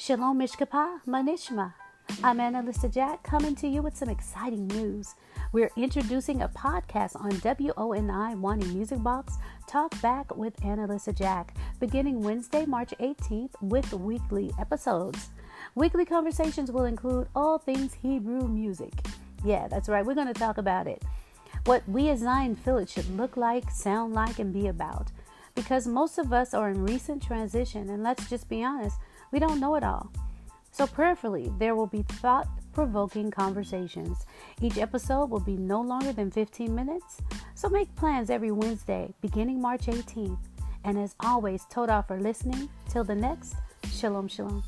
Shalom Mishkapa Manishma. I'm Annalisa Jack coming to you with some exciting news. We're introducing a podcast on WONI Wanting Music Box Talk Back with Annalisa Jack beginning Wednesday, March 18th with weekly episodes. Weekly conversations will include all things Hebrew music. Yeah, that's right. We're going to talk about it. What we as Zion it should look like, sound like, and be about. Because most of us are in recent transition, and let's just be honest, we don't know it all. So, prayerfully, there will be thought provoking conversations. Each episode will be no longer than 15 minutes. So, make plans every Wednesday, beginning March 18th. And as always, Toda for listening. Till the next, Shalom, Shalom.